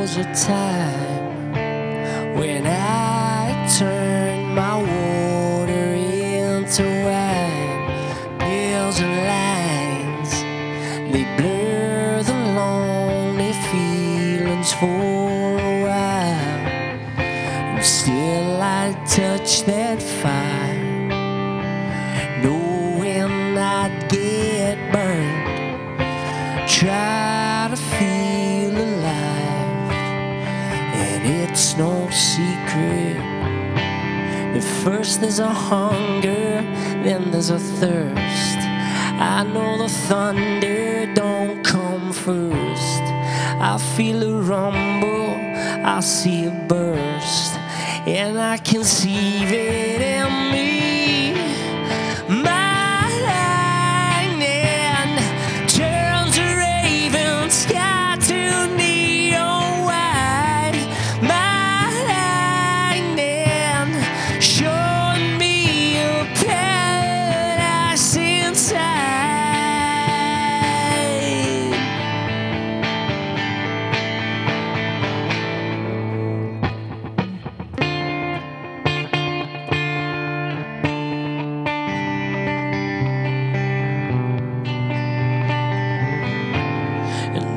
was a time when I turned my water into wine. Bills and lines, they blur the lonely feelings for a while. And still I touch that fire, and it's no secret. That first there's a hunger, then there's a thirst. I know the thunder don't come first. I feel a rumble, I see a burst, and I conceive it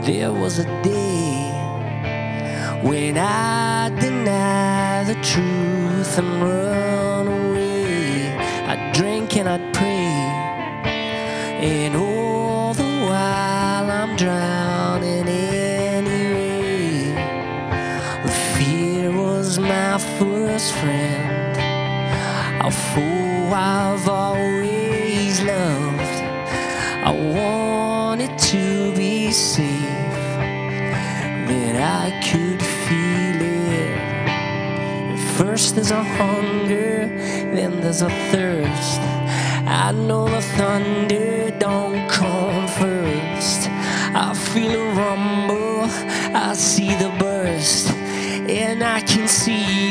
there was a day when I denied the truth and run away. I'd drink and I'd pray, and all the while I'm drowning anyway. The fear was my first friend, a fool I've always loved. I wanted First there's a hunger, then there's a thirst. I know the thunder don't come first. I feel a rumble, I see the burst, and I can it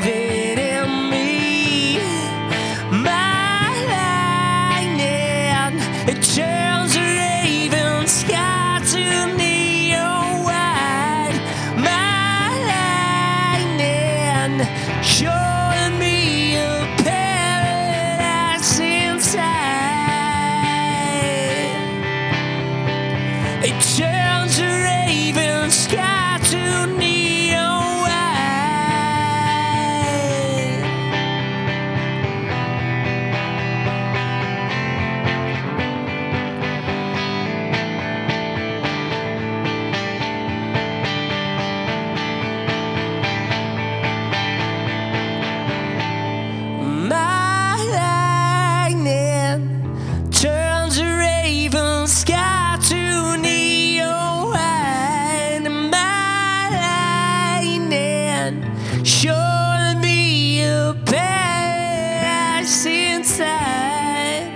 showing me a paradise inside.